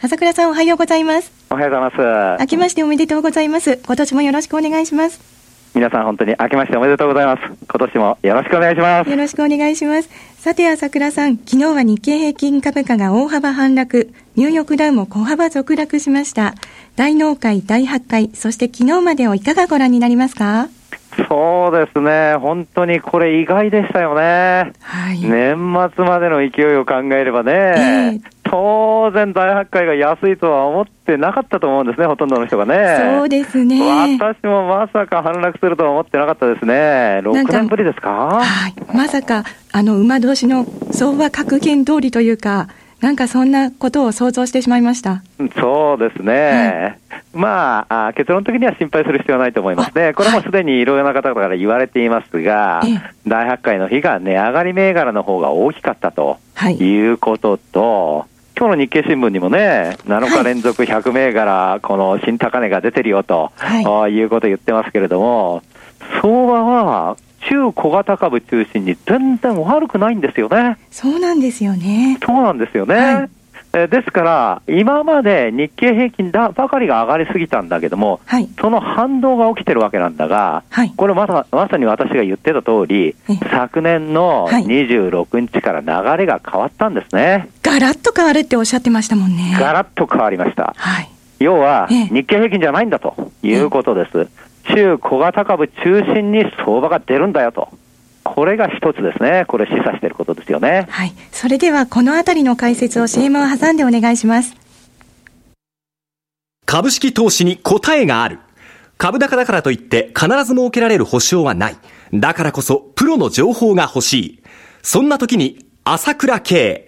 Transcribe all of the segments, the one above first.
朝倉さんおはようございます。おはようございます。明けましておめでとうございます。今年もよろしくお願いします。皆さん本当に明けましておめでとうございます。今年もよろしくお願いします。よろしくお願いします。さて朝倉さん昨日は日経平均株価が大幅反落。ニューヨークダウも小幅続落しました。大納会第8回そして昨日までをいかがご覧になりますか？そうですね、本当にこれ、意外でしたよね、はい、年末までの勢いを考えればね、えー、当然、大発会が安いとは思ってなかったと思うんですね、ほとんどの人がね。そうですね。私もまさか反落するとは思ってなかったですね。6年ぶりですか？はい。まさか、あの、馬同士の相場格言通りというか、なんかそんなことを想像してしまいました。そうですね。はい、まああ、結論的には心配する必要はないと思いますね。これもすでにいろいろな方から言われていますが、はい、大発会の日が値上がり銘柄の方が大きかったということと、はい今日の日経新聞にもね、7日連続100銘柄、この新高値が出てるよと、はい、いうことを言ってますけれども、相場は中小型株中心に全然悪くないんですよね。そうなんですよね。そうなんですよね。はいえですから、今まで日経平均だばかりが上がりすぎたんだけども、はい、その反動が起きてるわけなんだが、はい、これまさまさに私が言ってた通り、昨年の26日から流れが変わったんですね。ガラッと変わるっておっしゃってましたもんね。ガラッと変わりました。はい、要は、日経平均じゃないんだということです。中小型株中心に相場が出るんだよと。これが一つですね。これ示唆していることですよね。はい。それではこのあたりの解説を CM を挟んでお願いします。株式投資に答えがある。株高だからといって必ず設けられる保証はない。だからこそプロの情報が欲しい。そんな時に朝倉慶。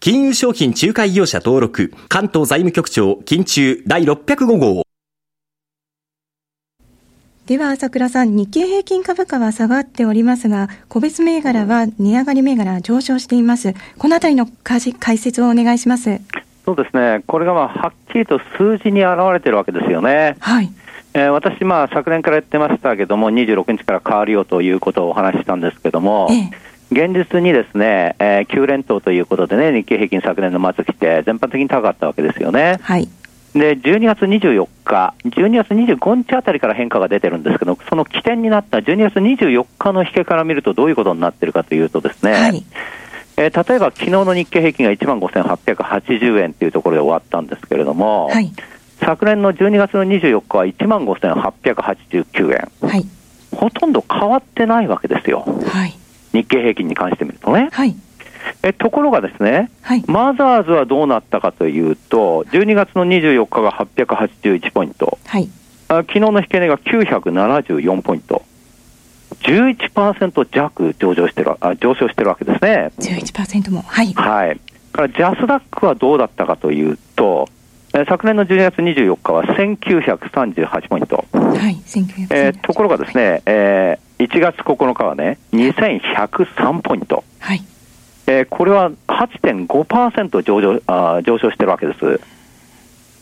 金融商品仲介業者登録、関東財務局長、金中第605号。では朝倉さん、日経平均株価は下がっておりますが、個別銘柄は値上がり銘柄上昇しています。このあたりの解説をお願いします。そうですね。これがまあはっきりと数字に表れてるわけですよね。はい。えー、私、まあ、昨年から言ってましたけども、26日から変わるよということをお話ししたんですけども、ええ現実にですね、えー、9連投ということでね、日経平均昨年の末期って全般的に高かったわけですよね。はい。で、12月24日、12月25日あたりから変化が出てるんですけど、その起点になった12月24日の引けから見るとどういうことになってるかというとですね、はい、えー、例えば昨日の日経平均が1万5880円というところで終わったんですけれども、はい、昨年の12月の24日は1万5889円。はい。ほとんど変わってないわけですよ。はい。日経平均に関してみるとね。はい、えところがですね、はい、マザーズはどうなったかというと、12月の24日が881ポイント、はい、あ昨日の引け値が974ポイント。11%弱上昇してるあ上昇してるわけですね。11%も。はい。はい。からジャスダックはどうだったかというと、え昨年の12月24日は1938ポイント。はい、1938。えー、ところがですね、えー、1月9日はね、2103ポイント。はい。えー、これは8.5%上昇あ上昇してるわけです。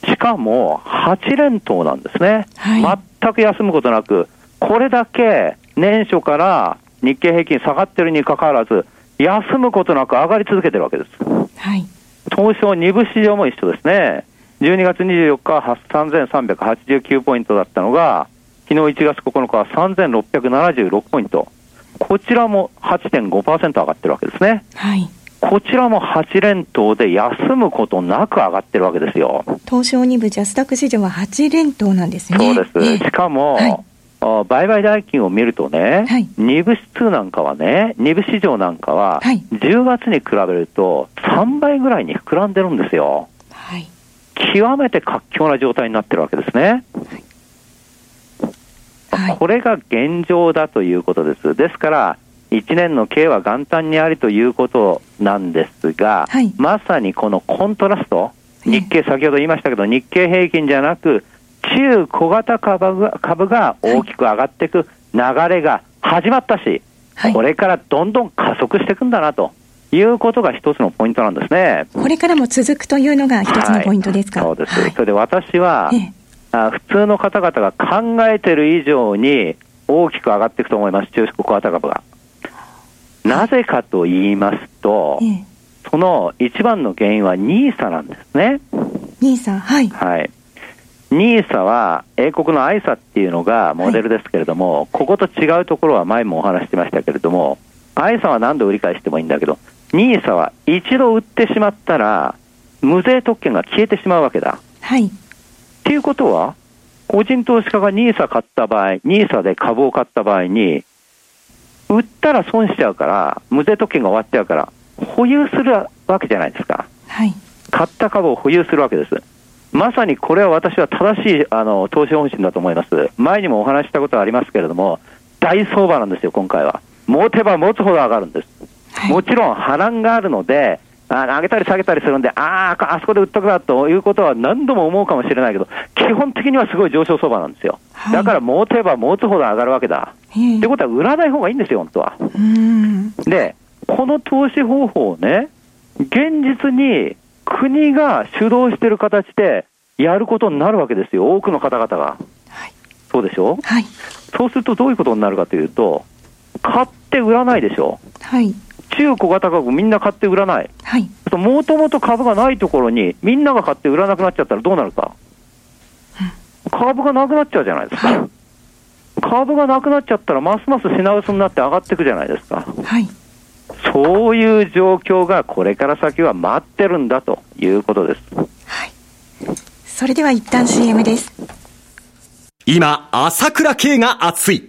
しかも、8連投なんですね。はい、全く休むことなく、これだけ年初から日経平均下がってるにかかわらず、休むことなく上がり続けてるわけです。はい。東証2部市場も一緒ですね。12月24日は3389ポイントだったのが、昨日1月9日は3676ポイント。こちらも8.5%上がってるわけですね。はい。こちらも8連投で休むことなく上がってるわけですよ。東証2部ジャスダック市場は8連投なんですね。そうです。しかも、はい売買代金を見るとね、はい、2部指数なんかはね、2部市場なんかは、10月に比べると3倍ぐらいに膨らんでるんですよ。はい、極めて活況な状態になってるわけですね。はい、これが現状だということです。ですから、1年の経は元旦にありということなんですが、はい、まさにこのコントラスト、日経、先ほど言いましたけど、日経平均じゃなく、中小型株が株が大きく上がっていく流れが始まったし、はい、これからどんどん加速していくんだなと。いうことが一つのポイントなんですね。これからも続くというのが一つのポイントですか？はい、そうです。それで私は、ええ、あ普通の方々が考えてる以上に大きく上がっていくと思います、中小型株が。なぜかと言いますと、ええ、その一番の原因は NISA なんですね。NISA、はい。はい。NISA は英国の ISA っていうのがモデルですけれども、はい、ここと違うところは前もお話してましたけれども、ISA は何度売り買いしてもいいんだけど、NISA は一度売ってしまったら、無税特権が消えてしまうわけだ。はい。っていうことは、個人投資家が NISA 買った場合、NISA で株を買った場合に、売ったら損しちゃうから、無税特権が終わっちゃうから、保有するわけじゃないですか。はい。買った株を保有するわけです。まさにこれは私は正しいあの投資方針だと思います。前にもお話したことはありますけれども、大相場なんですよ、今回は。持てば持つほど上がるんです。はい、もちろん波乱があるので、あ上げたり下げたりするんで、ああ、あそこで売っとくなということは何度も思うかもしれないけど、基本的にはすごい上昇相場なんですよ。はい、だから持てば持つほど上がるわけだ。ってことは売らない方がいいんですよ、本当は。で、この投資方法をね、現実に国が主導している形でやることになるわけですよ、多くの方々が。はい、そうでしょ、はい、そうするとどういうことになるかというと、買って売らないでしょ。はい、中小型株みんな買って売らない。はい。もともと株がないところにみんなが買って売らなくなっちゃったらどうなるか。株がなくなっちゃうじゃないですか。はい、株がなくなっちゃったらますます品薄になって上がっていくじゃないですか。はい。そういう状況がこれから先は待ってるんだということです。はい。それでは一旦 CM です。今、朝倉慶が熱い。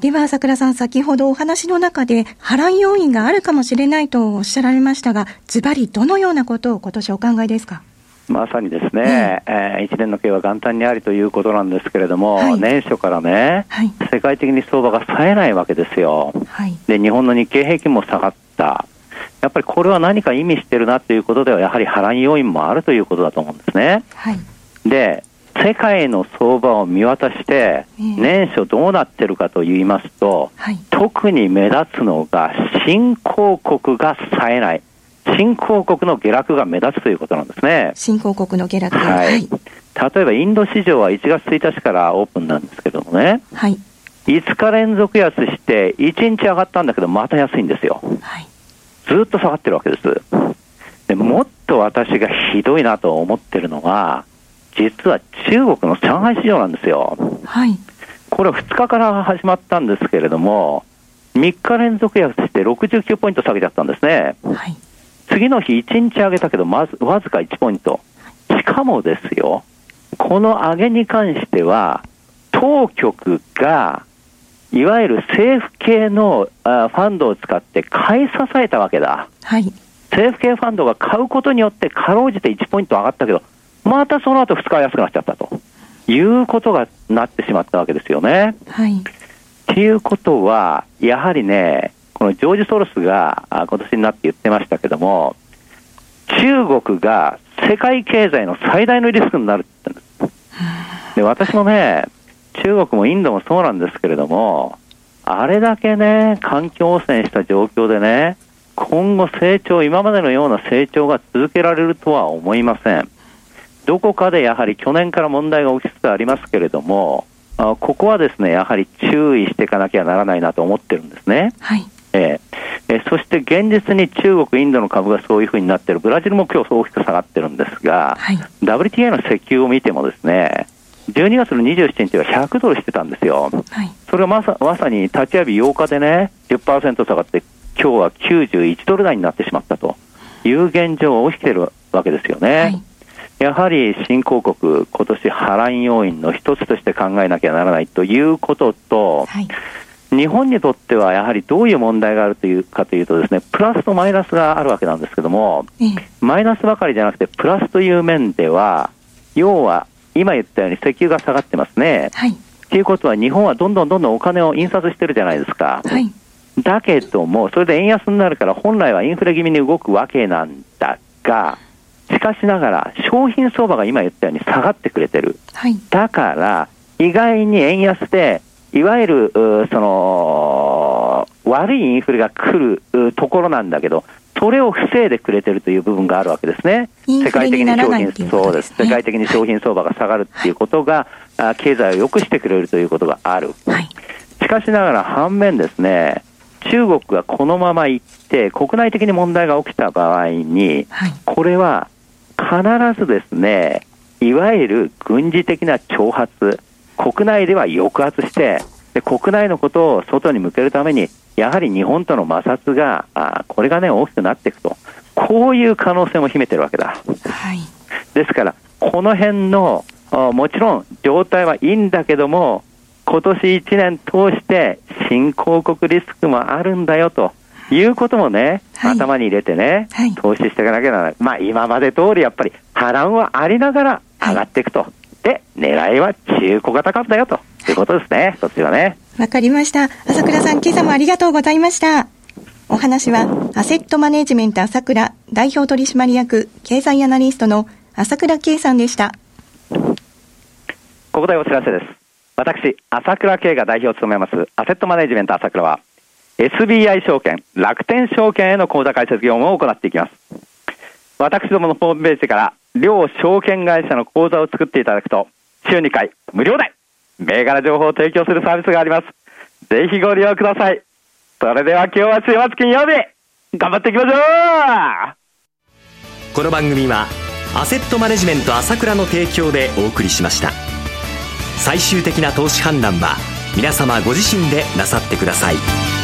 では、朝倉さん、先ほどお話の中で、波乱要因があるかもしれないとおっしゃられましたが、ズバリどのようなことを今年お考えですか？まさにですね、えー、えー、一年の計は元旦にありということなんですけれども、はい、年初からね、はい、世界的に相場が冴えないわけですよ、はい、で日本の日経平均も下がった、やっぱりこれは何か意味してるなということでは、やはり波乱要因もあるということだと思うんですね。はい、で、世界の相場を見渡して、年初どうなってるかと言いますと、はい、特に目立つのが、新興国が冴えない。新興国の下落が目立つということなんですね。新興国の下落。はい。はい、例えば、インド市場は1月1日からオープンなんですけどもね。はい。5日連続安して、1日上がったんだけど、また安いんですよ。はい。ずっと下がってるわけです。でもっと私がひどいなと思ってるのは、実は中国の上海市場なんですよ。はい。これは2日から始まったんですけれども、3日連続安して69ポイント下げちゃったんですね。はい。次の日1日上げたけど、まず、わずか1ポイント。しかもですよ、この上げに関しては、当局が、いわゆる政府系のあファンドを使って買い支えたわけだ。はい。政府系ファンドが買うことによってかろうじて1ポイント上がったけど、またその後2日安くなっちゃったということがなってしまったわけですよね。はい。っていうことは、やはりね、このジョージ・ソロスが今年になって言ってましたけども、中国が世界経済の最大のリスクになるって言ってんです。で、私もね、中国もインドもそうなんですけれども、あれだけね、環境汚染した状況でね、今後成長、今までのような成長が続けられるとは思いません。どこかでやはり去年から問題が起きつつありますけれども、あここはですね、やはり注意していかなきゃならないなと思ってるんですね。はい。えー、えそして現実に中国、インドの株がそういうふうになってる、ブラジルも今日大きく下がってるんですが、はい、WTA の石油を見てもですね、12月の27日は100ドルしてたんですよ。はい、それがまさまさに立ち上げ8日でね、10%下がって、今日は91ドル台になってしまったという現状が起きてるわけですよね。はいやはり新興国、今年波乱要因の一つとして考えなきゃならないということと、はい、日本にとってはやはりどういう問題があるというかというとですね、プラスとマイナスがあるわけなんですけども、マイナスばかりじゃなくて、プラスという面では、要は今言ったように石油が下がってますね。はい。ということは日本はどんどんどんどんお金を印刷してるじゃないですか。はい。だけども、それで円安になるから本来はインフレ気味に動くわけなんだが、しかしながら商品相場が今言ったように下がってくれてる。はい。だから、意外に円安で、いわゆる、その、悪いインフレが来るところなんだけど、それを防いでくれてるという部分があるわけですね。世界的に商品、そうです。世界的に商品相場が下がるっていうことが、はい、経済を良くしてくれるということがある。はい、しかしながら反面ですね、中国がこのまま行って、国内的に問題が起きた場合に、はい、これは必ずですね、いわゆる軍事的な挑発、国内では抑圧して、で国内のことを外に向けるために、やはり日本との摩擦が、あこれがね、大きくなっていくと。こういう可能性も秘めてるわけだ。はい、ですから、この辺の、もちろん状態はいいんだけども、今年1年通して新興国リスクもあるんだよということもね、はい、頭に入れてね、はい、投資していかなきゃならない。まあ今まで通りやっぱり波乱はありながら上がっていくと。で、狙いは中古型株だよということですね、そっちはね。わかりました。朝倉さん、今朝もありがとうございました。お話は、アセットマネジメント朝倉代表取締役経済アナリストの朝倉圭さんでした。ここでお知らせです。私、朝倉圭が代表を務めます、アセットマネジメント朝倉は、SBI 証券、楽天証券への口座開設業務を行っていきます。私どものホームページから、両証券会社の口座を作っていただくと、週2回無料で銘柄情報を提供するサービスがあります。ぜひご利用ください。それでは今日は週末金曜日、頑張っていきましょうこの番組は、アセットマネジメント朝倉の提供でお送りしました。最終的な投資判断は、皆様ご自身でなさってください。